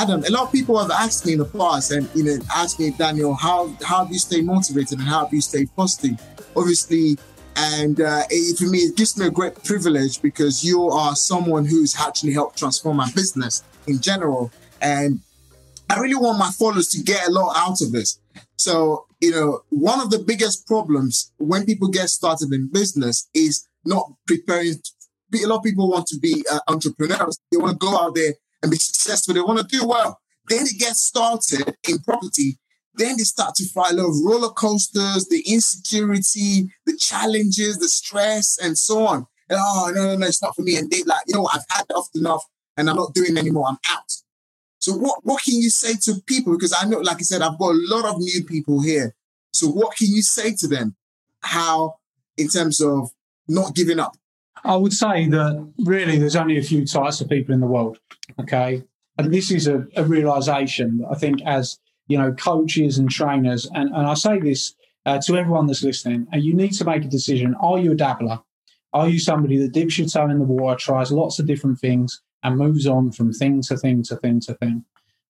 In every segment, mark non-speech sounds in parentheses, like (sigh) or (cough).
Adam, a lot of people have asked me in the past and you know asked me, Daniel, how how do you stay motivated and how do you stay positive? Obviously, and uh, it, for me, it gives me a great privilege because you are someone who's actually helped transform my business in general, and I really want my followers to get a lot out of this. So, you know, one of the biggest problems when people get started in business is not preparing. A lot of people want to be uh, entrepreneurs. They want to go out there and be successful. They want to do well. Then they get started in property. Then they start to find a lot of roller coasters, the insecurity, the challenges, the stress, and so on. And, oh, no, no, no, it's not for me. And they like, you know, I've had enough and I'm not doing anymore. I'm out. So what, what can you say to people? Because I know, like I said, I've got a lot of new people here. So what can you say to them? How, in terms of not giving up? I would say that really there's only a few types of people in the world. Okay. And this is a, a realization I think as, you know, coaches and trainers, and, and I say this uh, to everyone that's listening, and you need to make a decision. Are you a dabbler? Are you somebody that dips your toe in the water, tries lots of different things, and moves on from thing to thing to thing to thing?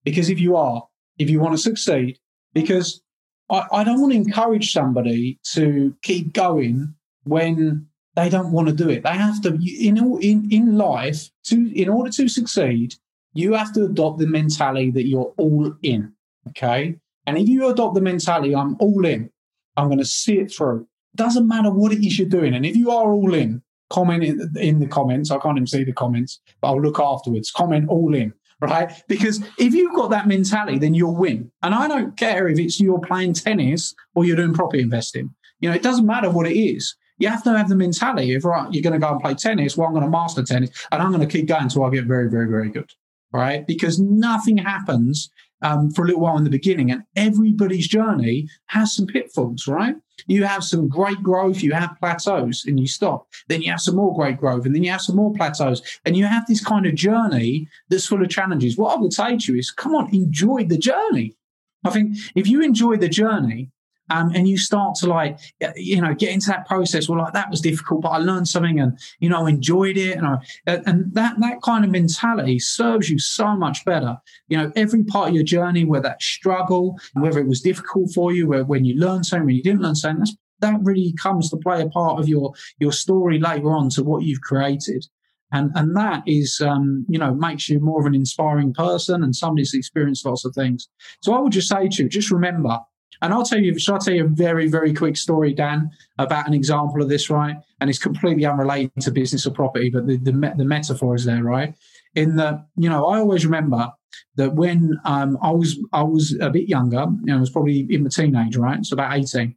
Because if you are, if you want to succeed, because I, I don't want to encourage somebody to keep going when they don't want to do it. They have to in in in life to in order to succeed, you have to adopt the mentality that you're all in. Okay, and if you adopt the mentality, I'm all in. I'm going to see it through. Doesn't matter what it is you're doing, and if you are all in, comment in, the comments. I can't even see the comments, but I'll look afterwards. Comment all in right? Because if you've got that mentality, then you'll win. And I don't care if it's you're playing tennis or you're doing property investing. You know, it doesn't matter what it is you have to have the mentality of right, you're going to go and play tennis. Well, I'm going to master tennis, and I'm going to keep going until I get very, very, very good. Right? Because nothing happens um, for a little while in the beginning, and everybody's journey has some pitfalls. Right? You have some great growth, you have plateaus, and you stop. Then you have some more great growth, and then you have some more plateaus, and you have this kind of journey that's full of challenges. What I would say to you is, come on, enjoy the journey. I think if you enjoy the journey, um, and you start to like you know get into that process well like that was difficult but i learned something and you know enjoyed it. And I, and that that kind of mentality serves you so much better. You know every part of your journey where that struggle whether it was difficult for you where when you learned something when you didn't learn something that's that really comes to play a part of your your story later on to what you've created. And and that is um, you know makes you more of an inspiring person and somebody who's experienced lots of things. So i would just say to you just remember and I'll tell you, shall I tell you a very, very quick story, Dan, about an example of this, right? And it's completely unrelated to business or property, but the, the, the metaphor is there, right? In the, you know, I always remember that when um, I was I was a bit younger, you know, I was probably in my teenage, right? So about 18.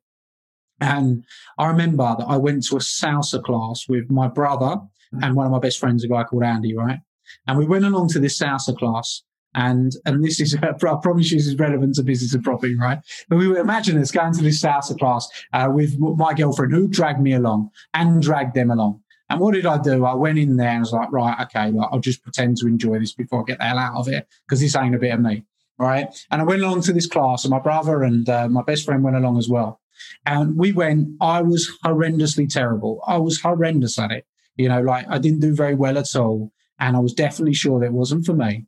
And I remember that I went to a salsa class with my brother and one of my best friends, a guy called Andy, right? And we went along to this salsa class and and this is (laughs) I promise you this is relevant to business and property, right? But we would imagine us going to this salsa class uh, with my girlfriend who dragged me along and dragged them along. And what did I do? I went in there and was like, right, okay, like, I'll just pretend to enjoy this before I get the hell out of it because this ain't a bit of me, right? And I went along to this class, and my brother and uh, my best friend went along as well. And we went. I was horrendously terrible. I was horrendous at it. You know, like I didn't do very well at all, and I was definitely sure that it wasn't for me.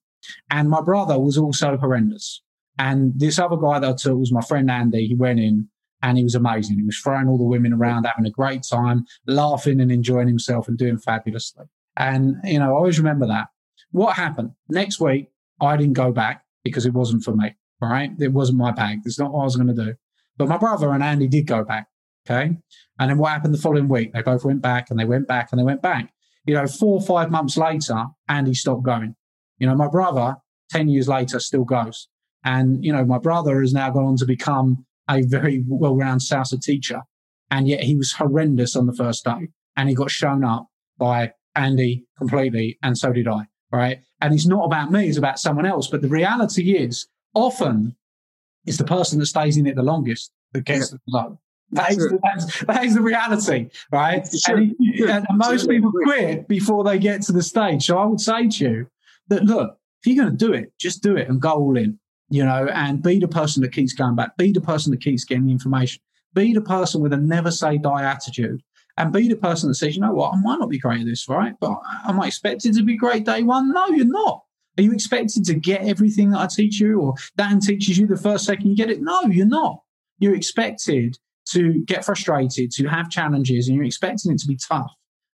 And my brother was also horrendous. And this other guy that I took was my friend Andy. He went in and he was amazing. He was throwing all the women around, having a great time, laughing and enjoying himself and doing fabulously. And, you know, I always remember that. What happened? Next week, I didn't go back because it wasn't for me. Right? It wasn't my bag. It's not what I was going to do. But my brother and Andy did go back. Okay. And then what happened the following week? They both went back and they went back and they went back. You know, four or five months later, Andy stopped going. You know, my brother, 10 years later, still goes. And, you know, my brother has now gone on to become a very well rounded salsa teacher. And yet he was horrendous on the first day. And he got shown up by Andy completely. And so did I. Right. And it's not about me, it's about someone else. But the reality is often it's the person that stays in it the longest that gets the result. That is, that is the reality, right? And, and, most people quit before they get to the stage. So I would say to you that look, if you're going to do it, just do it and go all in, you know, and be the person that keeps going back, be the person that keeps getting the information, be the person with a never say die attitude, and be the person that says, you know what, I might not be great at this, right? But am I expected to be great day one? No, you're not. Are you expected to get everything that I teach you or Dan teaches you the first second you get it? No, you're not. You're expected to get frustrated, to have challenges, and you're expecting it to be tough.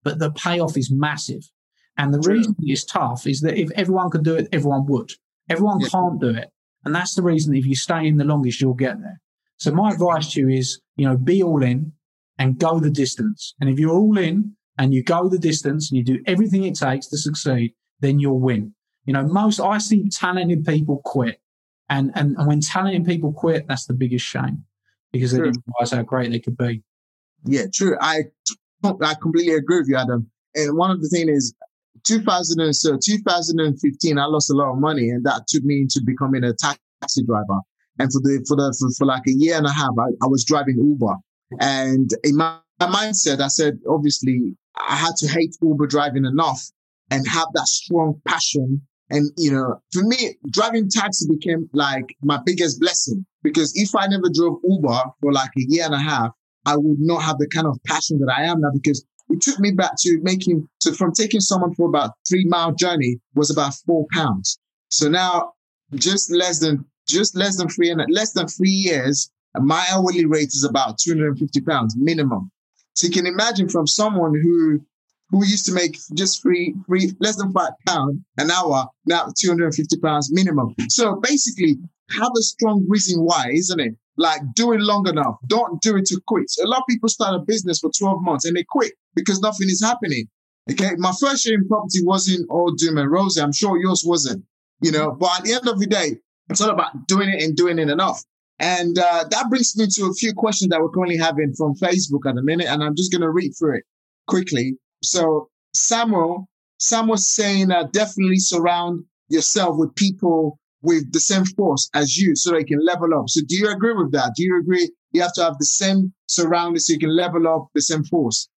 But the payoff is massive. And the True. reason it's tough is that if everyone could do it, everyone would. Everyone yeah. can't do it. And that's the reason if you stay in the longest, you'll get there. So my advice to you is, you know, be all in and go the distance. And if you're all in and you go the distance and you do everything it takes to succeed, then you'll win. You know, most I see talented people quit. And, and, and when talented people quit, that's the biggest shame because they didn't realize how great they could be. Yeah, true. I I completely agree with you, Adam. And one of the things is 2000 and so 2015, I lost a lot of money, and that took me into becoming a taxi driver. And for the for the for, for like a year and a half, I, I was driving Uber. And in my, my mindset, I said, obviously, I had to hate Uber driving enough and have that strong passion and, you know, for me, driving taxi became like my biggest blessing because if I never drove Uber for like a year and a half, I would not have the kind of passion that I am now because it took me back to making, to from taking someone for about three mile journey was about four pounds. So now just less than, just less than three and less than three years, my hourly rate is about 250 pounds minimum. So you can imagine from someone who who used to make just free, free, less than five pounds an hour, now 250 pounds minimum. So basically, have a strong reason why, isn't it? Like do it long enough. Don't do it to quit. A lot of people start a business for 12 months and they quit because nothing is happening. Okay. My first year in property wasn't all doom and rosy. I'm sure yours wasn't, you know, but at the end of the day, it's all about doing it and doing it enough. And uh, that brings me to a few questions that we're currently having from Facebook at the minute. And I'm just going to read through it quickly. So Samuel, Sam was saying uh, definitely surround yourself with people with the same force as you so they can level up. So do you agree with that? Do you agree you have to have the same surroundings so you can level up the same force?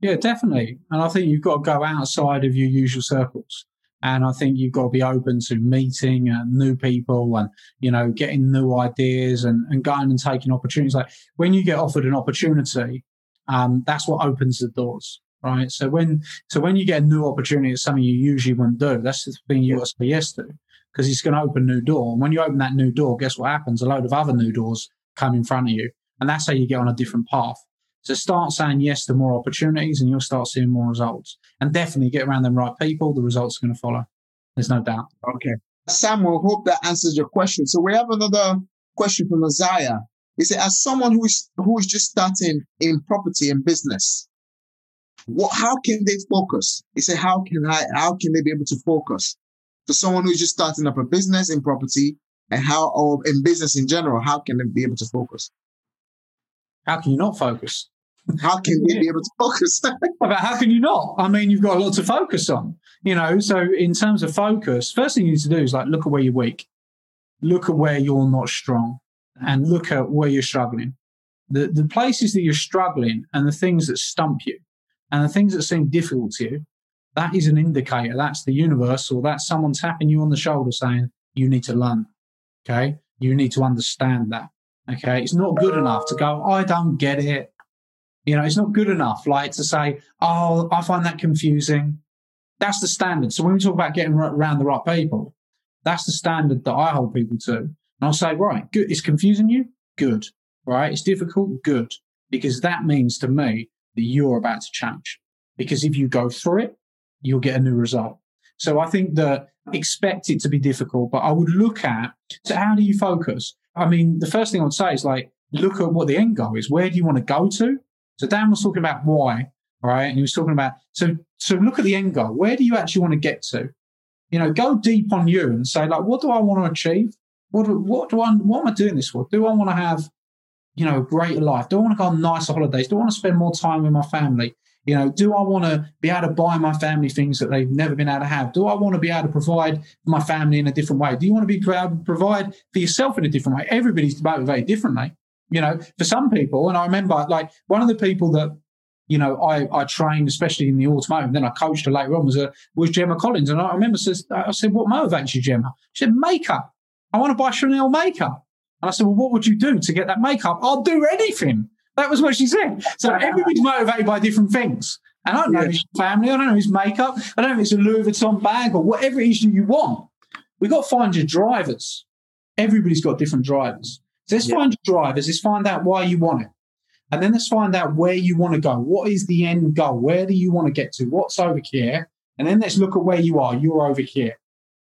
Yeah, definitely. And I think you've got to go outside of your usual circles. And I think you've got to be open to meeting uh, new people and, you know, getting new ideas and, and going and taking opportunities. Like when you get offered an opportunity, um, that's what opens the doors right? So when so when you get a new opportunity, it's something you usually wouldn't do. That's the thing you got to say yes to because it's going to open a new door. And when you open that new door, guess what happens? A load of other new doors come in front of you, and that's how you get on a different path. So start saying yes to more opportunities, and you'll start seeing more results. And definitely get around them right people. The results are going to follow. There's no doubt. Okay, Samuel. Hope that answers your question. So we have another question from Isaiah. He said, as someone who is who is just starting in property and business, what, how can they focus? He said, how can I, how can they be able to focus? For someone who's just starting up a business in property and how, or in business in general, how can they be able to focus? How can you not focus? How can they be able to focus? (laughs) but how can you not? I mean, you've got a lot to focus on, you know. So, in terms of focus, first thing you need to do is like look at where you're weak, look at where you're not strong, and look at where you're struggling. The the places that you're struggling and the things that stump you and the things that seem difficult to you, that is an indicator. That's the universe, or that's someone tapping you on the shoulder saying, you need to learn. Okay. You need to understand that. Okay. It's not good enough to go, I don't get it. You know, it's not good enough, like to say, oh, I find that confusing. That's the standard. So when we talk about getting around the right people, that's the standard that I hold people to. And I'll say, right, good. It's confusing you? Good. Right. It's difficult? Good. Because that means to me that you're about to change. Because if you go through it, you'll get a new result. So I think that expect it to be difficult, but I would look at, so how do you focus? I mean, the first thing I would say is like, look at what the end goal is. Where do you want to go to? So Dan was talking about why, right? And he was talking about so so look at the end goal. Where do you actually want to get to? You know, go deep on you and say like, what do I want to achieve? What do, what do I what am I doing this for? Do I want to have you know a greater life? Do I want to go on nicer holidays? Do I want to spend more time with my family? You know, do I want to be able to buy my family things that they've never been able to have? Do I want to be able to provide my family in a different way? Do you want to be able to provide for yourself in a different way? Everybody's motivated differently. You know, for some people, and I remember like one of the people that you know, I, I trained, especially in the automotive, then I coached her later on, was a, was Gemma Collins. And I remember says, I said, what motivates you, Gemma? She said, makeup. I want to buy Chanel makeup. And I said, well, what would you do to get that makeup? I'll do anything. That was what she said. So everybody's motivated by different things. And I don't know yeah. his family, I don't know his makeup, I don't know if it's a Louis Vuitton bag or whatever it is you want. We've got to find your drivers. Everybody's got different drivers. So let's yeah. find your drivers, let's find out why you want it. And then let's find out where you want to go. What is the end goal? Where do you want to get to? What's over here? And then let's look at where you are. You're over here.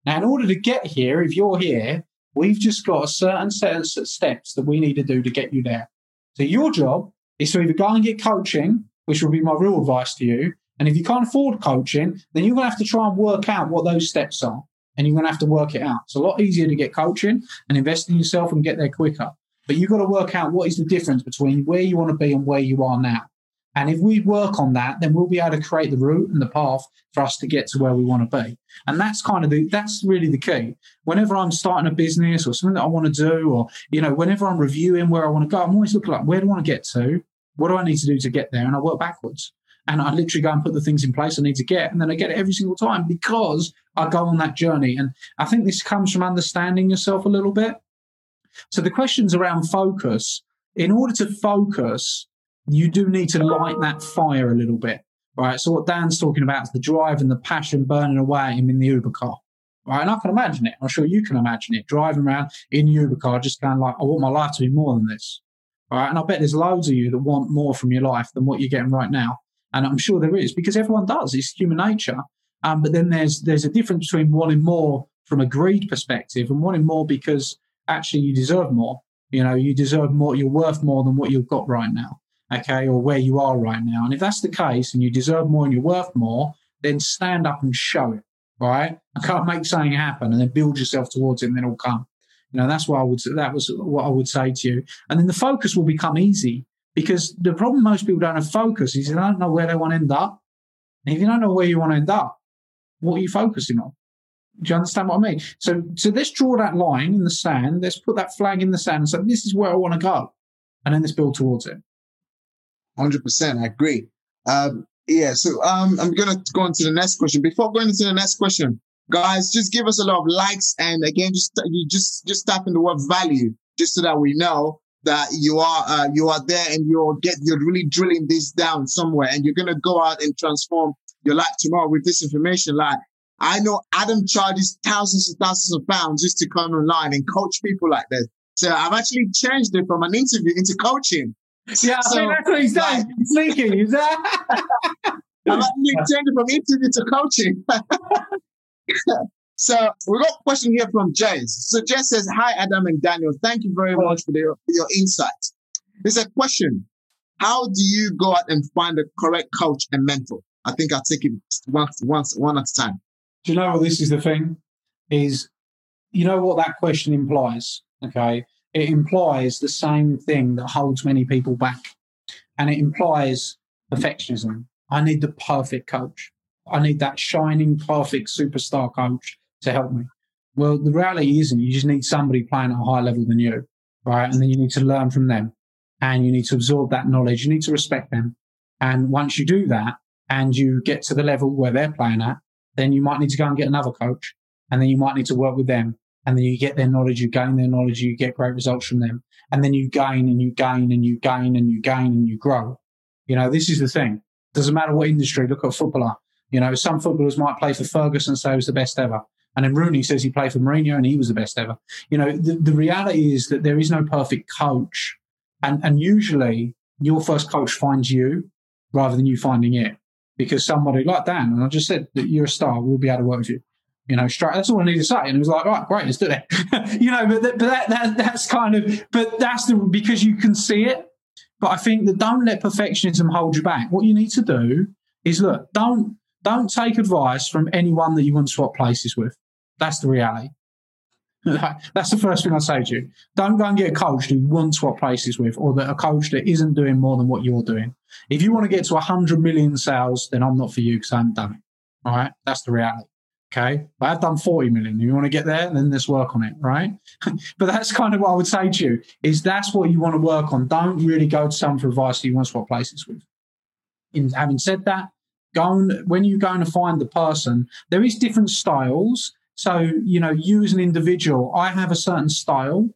Now, in order to get here, if you're here, we've just got a certain set of steps that we need to do to get you there. So your job is to either go and get coaching, which would be my real advice to you. And if you can't afford coaching, then you're going to have to try and work out what those steps are. And you're going to have to work it out. It's a lot easier to get coaching and invest in yourself and get there quicker. But you've got to work out what is the difference between where you want to be and where you are now. And if we work on that, then we'll be able to create the route and the path for us to get to where we want to be. And that's kind of the, that's really the key. Whenever I'm starting a business or something that I want to do, or, you know, whenever I'm reviewing where I want to go, I'm always looking like, where do I want to get to? What do I need to do to get there? And I work backwards. And I literally go and put the things in place I need to get. And then I get it every single time because I go on that journey. And I think this comes from understanding yourself a little bit. So the questions around focus, in order to focus, you do need to light that fire a little bit, right? So what Dan's talking about is the drive and the passion burning away at him in the Uber car, right? And I can imagine it. I'm sure you can imagine it driving around in Uber car, just going like, I want my life to be more than this, right? And I bet there's loads of you that want more from your life than what you're getting right now. And I'm sure there is because everyone does. It's human nature. Um, but then there's there's a difference between wanting more from a greed perspective and wanting more because actually you deserve more. You know, you deserve more. You're worth more than what you've got right now okay, or where you are right now. And if that's the case and you deserve more and you're worth more, then stand up and show it, right? I can't make something happen and then build yourself towards it and then it'll come. You know, that's what I would that was what I would say to you. And then the focus will become easy because the problem most people don't have focus is they don't know where they want to end up. And if you don't know where you want to end up, what are you focusing on? Do you understand what I mean? So, so let's draw that line in the sand. Let's put that flag in the sand and say, this is where I want to go. And then let's build towards it. 100%. I agree. Um, yeah. So um, I'm going to go on to the next question. Before going into the next question, guys, just give us a lot of likes. And again, just, you just, just type in the word value just so that we know that you are, uh, you are there and you're get, you're really drilling this down somewhere and you're going to go out and transform your life tomorrow with this information. Like I know Adam charges thousands and thousands of pounds just to come online and coach people like this. So I've actually changed it from an interview into coaching. Yeah, so, I think that's what he's doing. He's sneaking. He's I'm actually changing from interview to coaching. (laughs) so we got a question here from Jess. So Jess says, Hi, Adam and Daniel. Thank you very much for your, your insight. There's a question. How do you go out and find the correct coach and mentor? I think I'll take it once, once, one at a time. Do you know what this is the thing? Is you know what that question implies? Okay it implies the same thing that holds many people back. And it implies perfectionism. I need the perfect coach. I need that shining, perfect superstar coach to help me. Well, the reality isn't. You just need somebody playing at a higher level than you, right? And then you need to learn from them and you need to absorb that knowledge. You need to respect them. And once you do that and you get to the level where they're playing at, then you might need to go and get another coach and then you might need to work with them and then you get their knowledge, you gain their knowledge, you get great results from them. And then you gain and you gain and you gain and you gain and you grow. You know, this is the thing. Doesn't matter what industry, look at a footballer. You know, some footballers might play for Ferguson say he was the best ever. And then Rooney says he played for Mourinho and he was the best ever. You know, the, the reality is that there is no perfect coach. And, and usually your first coach finds you rather than you finding it because somebody like Dan, and I just said that you're a star, we'll be able to work with you. You know, straight. That's all I need to say. And he was like, right, great, let's do it. (laughs) you know, but, but that, that that's kind of, but that's the because you can see it. But I think that don't let perfectionism hold you back. What you need to do is look, don't don't take advice from anyone that you want to swap places with. That's the reality. (laughs) That's the first thing I say to you. Don't go and get a coach who you want to swap places with, or that a coach that isn't doing more than what you're doing. If you want to get to 100 million sales, then I'm not for you because I haven't done it. All right, that's the reality. Okay, but I've done 40 million. If you want to get there, then let's work on it, right? (laughs) but that's kind of what I would say to you is that's what you want to work on. Don't really go to someone for advice that you want to swap places with. In having said that, go and, when you're going to find the person, there is different styles. So, you know, you as an individual, I have a certain style.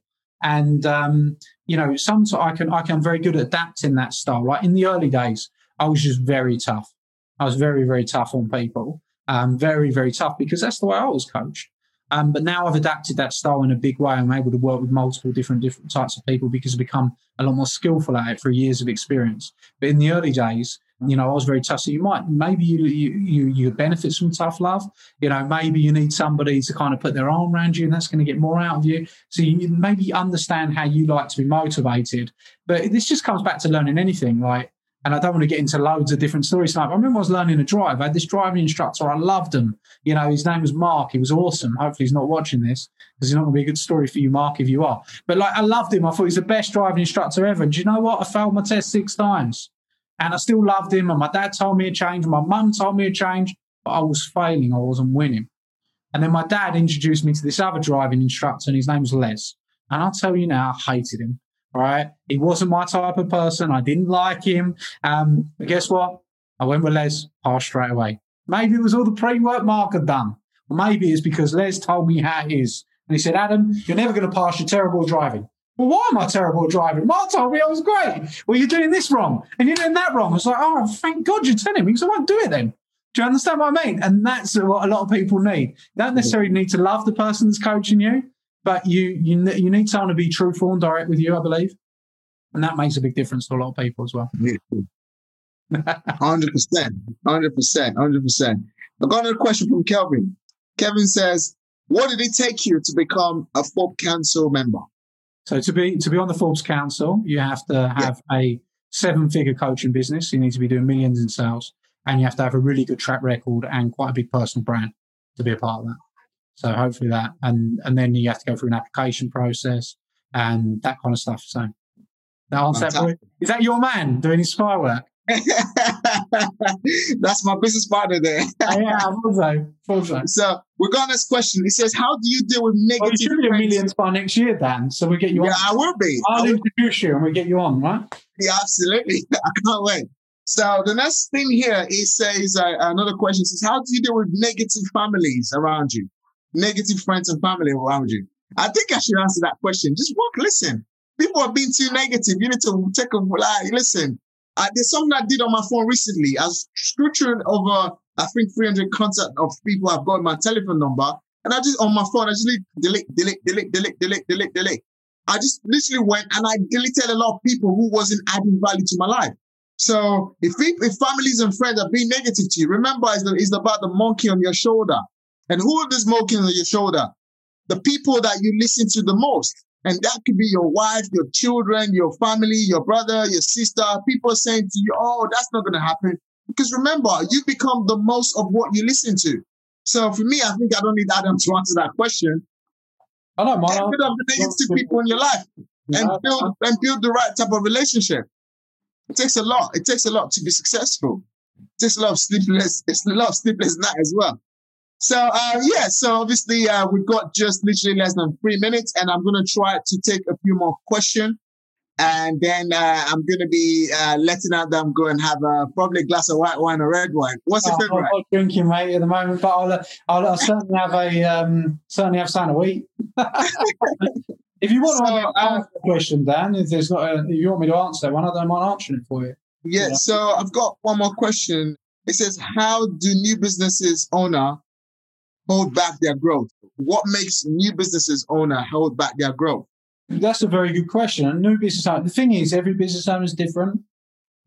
And um, you know, sometimes I can I can very good at adapting that style. Right. In the early days, I was just very tough. I was very, very tough on people um, very, very tough because that's the way I was coached. Um, but now I've adapted that style in a big way. I'm able to work with multiple different different types of people because I've become a lot more skillful at it through years of experience. But in the early days, you know, I was very tough. So you might maybe you you you benefit from tough love. You know, maybe you need somebody to kind of put their arm around you, and that's going to get more out of you. So you maybe understand how you like to be motivated. But this just comes back to learning anything. Like and I don't want to get into loads of different stories. Like I remember I was learning to drive. I had this driving instructor. I loved him. You know, his name was Mark. He was awesome. Hopefully, he's not watching this because it's not going to be a good story for you, Mark, if you are. But like, I loved him. I thought he was the best driving instructor ever. And do you know what? I failed my test six times, and I still loved him. And my dad told me to change. My mum told me to change, but I was failing. I wasn't winning. And then my dad introduced me to this other driving instructor, and his name was Les. And I'll tell you now, I hated him. Right, He wasn't my type of person. I didn't like him. Um, but guess what? I went with Les, passed straight away. Maybe it was all the pre-work Mark had done. Or maybe it's because Les told me how it is. And he said, Adam, you're never going to pass. You're terrible driving. Well, why am I terrible at driving? Mark told me I was great. Well, you're doing this wrong and you're doing that wrong. I was like, oh, thank God you're telling me because I won't do it then. Do you understand what I mean? And that's what a lot of people need. You don't necessarily need to love the person that's coaching you, but you you you need someone to be truthful and direct with you, I believe, and that makes a big difference to a lot of people as well. Hundred percent, hundred percent, hundred percent. I got another question from Kelvin. Kevin says, "What did it take you to become a Forbes Council member?" So to be to be on the Forbes Council, you have to have yeah. a seven-figure coaching business. You need to be doing millions in sales, and you have to have a really good track record and quite a big personal brand to be a part of that. So hopefully that, and and then you have to go through an application process and that kind of stuff. So that answer that is that your man doing his spy work? (laughs) That's my business partner there. Oh, yeah, I thought so. so. So we got this question. It says, "How do you deal with negative?" Well, you should be a millions by next year, Dan. So we get you on. Yeah, I will be. I'll will introduce you and we get you on, right? Yeah, absolutely. (laughs) I can't wait. So the next thing here, it says uh, another question says, "How do you deal with negative families around you?" Negative friends and family around you? I think I should answer that question. Just walk, listen. People are being too negative. You need to take a like, listen. Uh, there's something I did on my phone recently. I was structuring over, I think, 300 contact of people I've got my telephone number. And I just, on my phone, I just delete, delete, delete, delete, delete, delete, delete. I just literally went and I deleted a lot of people who wasn't adding value to my life. So if, if families and friends are being negative to you, remember it's, the, it's about the monkey on your shoulder. And who are the smoking on your shoulder? The people that you listen to the most. And that could be your wife, your children, your family, your brother, your sister. People saying to you, oh, that's not going to happen. Because remember, you become the most of what you listen to. So for me, I think I don't need Adam to answer that question. I don't mind. Get rid of the negative people in your life and build and build the right type of relationship. It takes a lot. It takes a lot to be successful. It takes a lot of sleepless. It's a lot of sleepless night as well. So uh, yeah, so obviously uh, we've got just literally less than three minutes, and I'm gonna try to take a few more questions, and then uh, I'm gonna be uh, letting out them go and have a, probably a glass of white wine or red wine. What's your oh, favorite? I'm not drinking, mate, at the moment, but I'll, uh, I'll, I'll certainly have a um, certainly have something to eat. (laughs) if you want so, to answer the question, Dan, if there's not, a, if you want me to answer one, I don't mind answering it for you. Yeah, yeah. So I've got one more question. It says, "How do new businesses owner hold back their growth? What makes new businesses owner hold back their growth? That's a very good question. A new business owner, the thing is, every business owner is different,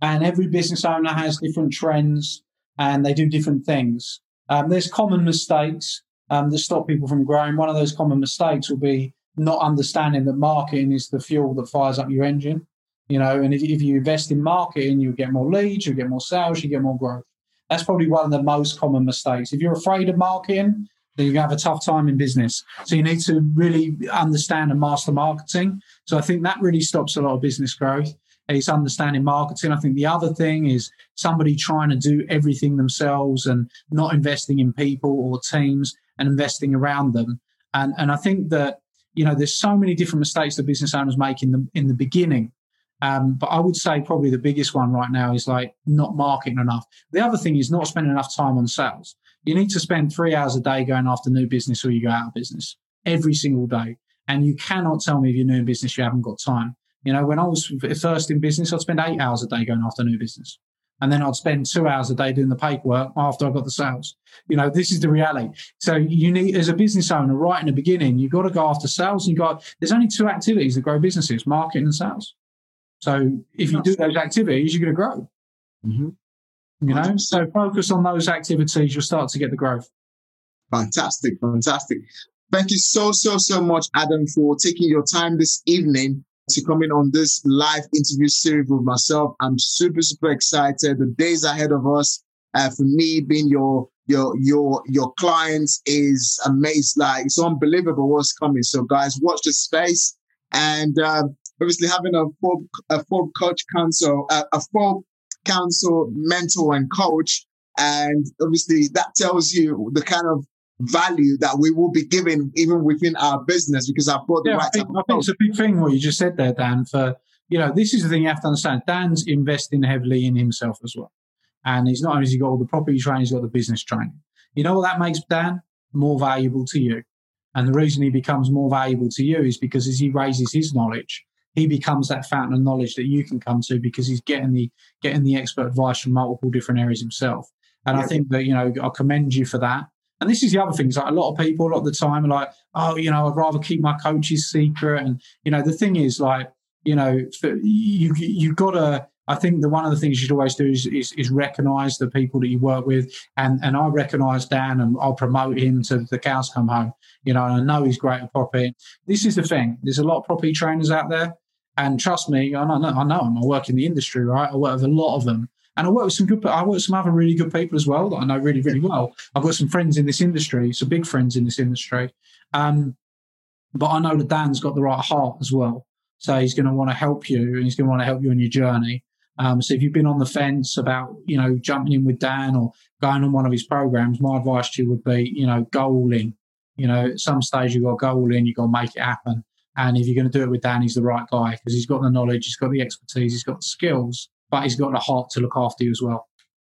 and every business owner has different trends, and they do different things. Um, there's common mistakes um, that stop people from growing. One of those common mistakes will be not understanding that marketing is the fuel that fires up your engine. You know, and if, if you invest in marketing, you get more leads, you get more sales, you get more growth. That's probably one of the most common mistakes. If you're afraid of marketing, then you have a tough time in business. So you need to really understand and master marketing. So I think that really stops a lot of business growth. Is understanding marketing. I think the other thing is somebody trying to do everything themselves and not investing in people or teams and investing around them. And and I think that you know there's so many different mistakes that business owners make in the in the beginning. Um, but I would say probably the biggest one right now is like not marketing enough. The other thing is not spending enough time on sales. You need to spend three hours a day going after new business or you go out of business every single day. And you cannot tell me if you're new in business, you haven't got time. You know, when I was first in business, I'd spend eight hours a day going after new business. And then I'd spend two hours a day doing the paperwork after I got the sales. You know, this is the reality. So you need, as a business owner, right in the beginning, you've got to go after sales. And you got, there's only two activities that grow businesses, marketing and sales. So if you do those activities, you're going to grow. Mm-hmm. You know, so focus on those activities, you'll start to get the growth. Fantastic, fantastic. Thank you so, so, so much, Adam, for taking your time this evening to come in on this live interview series with myself. I'm super, super excited. The days ahead of us, uh, for me, being your your your your clients is amazed. Like it's unbelievable what's coming. So, guys, watch the space. And uh, obviously, having a full a full coach council, a full counsel, mentor, and coach, and obviously that tells you the kind of value that we will be giving even within our business because I've got the yeah, right I think, I think it's a big thing what you just said there, Dan. For you know, this is the thing you have to understand. Dan's investing heavily in himself as well. And he's not only has he got all the property training, he's got the business training. You know what that makes Dan more valuable to you? And the reason he becomes more valuable to you is because as he raises his knowledge, he becomes that fountain of knowledge that you can come to because he's getting the getting the expert advice from multiple different areas himself. And yeah. I think that, you know, I commend you for that. And this is the other thing. Is like a lot of people, a lot of the time, are like, oh, you know, I'd rather keep my coach's secret. And you know, the thing is, like, you know, you you got to. I think that one of the things you should always do is, is, is recognise the people that you work with, and and I recognise Dan, and I'll promote him to the cows come home. You know, and I know he's great at property. This is the thing. There's a lot of property trainers out there, and trust me, I know, I know them. I work in the industry, right? I work with a lot of them, and I work with some good, I work with some other really good people as well that I know really, really well. I've got some friends in this industry, some big friends in this industry. Um, but I know that Dan's got the right heart as well. So he's going to want to help you and he's going to want to help you on your journey. Um, so if you've been on the fence about, you know, jumping in with Dan or going on one of his programs, my advice to you would be, you know, go all in. You know, at some stage you've got to go all in, you've got to make it happen. And if you're going to do it with Dan, he's the right guy because he's got the knowledge, he's got the expertise, he's got the skills but he's got the heart to look after you as well.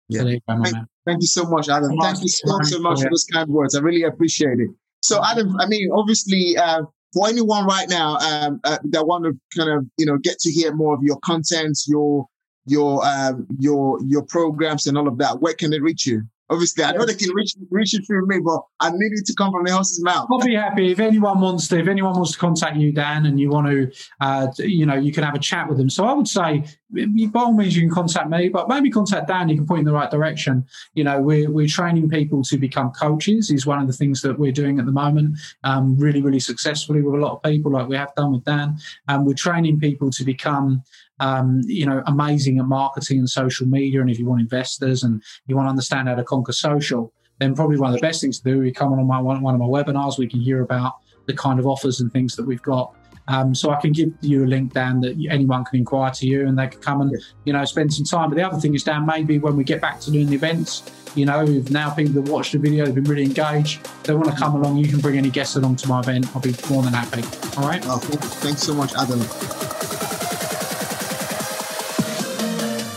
Yeah. So you go, thank, thank, you so much, Adam. Thank you so, so much for those kind words. I really appreciate it. So, Adam, I mean, obviously, uh, for anyone right now um, uh, that want to kind of, you know, get to hear more of your content, your your um, your your programs and all of that, where can they reach you? Obviously, I know they can reach reach it through me, but I need it to come from the horse's mouth. I'll be happy if anyone wants to. If anyone wants to contact you, Dan, and you want to, uh, you know, you can have a chat with them. So I would say, by all means, you can contact me, but maybe contact Dan. You can point in the right direction. You know, we're we're training people to become coaches. Is one of the things that we're doing at the moment, um, really, really successfully with a lot of people, like we have done with Dan. And um, we're training people to become um, you know, amazing at marketing and social media. And if you want investors and you want to understand how to conquer social, then probably one of the best things to do, you come on my one, one of my webinars, we can hear about the kind of offers and things that we've got. Um, so I can give you a link, Dan, that anyone can inquire to you and they can come and, you know, spend some time. But the other thing is, Dan, maybe when we get back to doing the events, you know, now people that watch the video have been really engaged, they want to come along, you can bring any guests along to my event. I'll be more than happy. All right. Oh, thanks so much, Adam.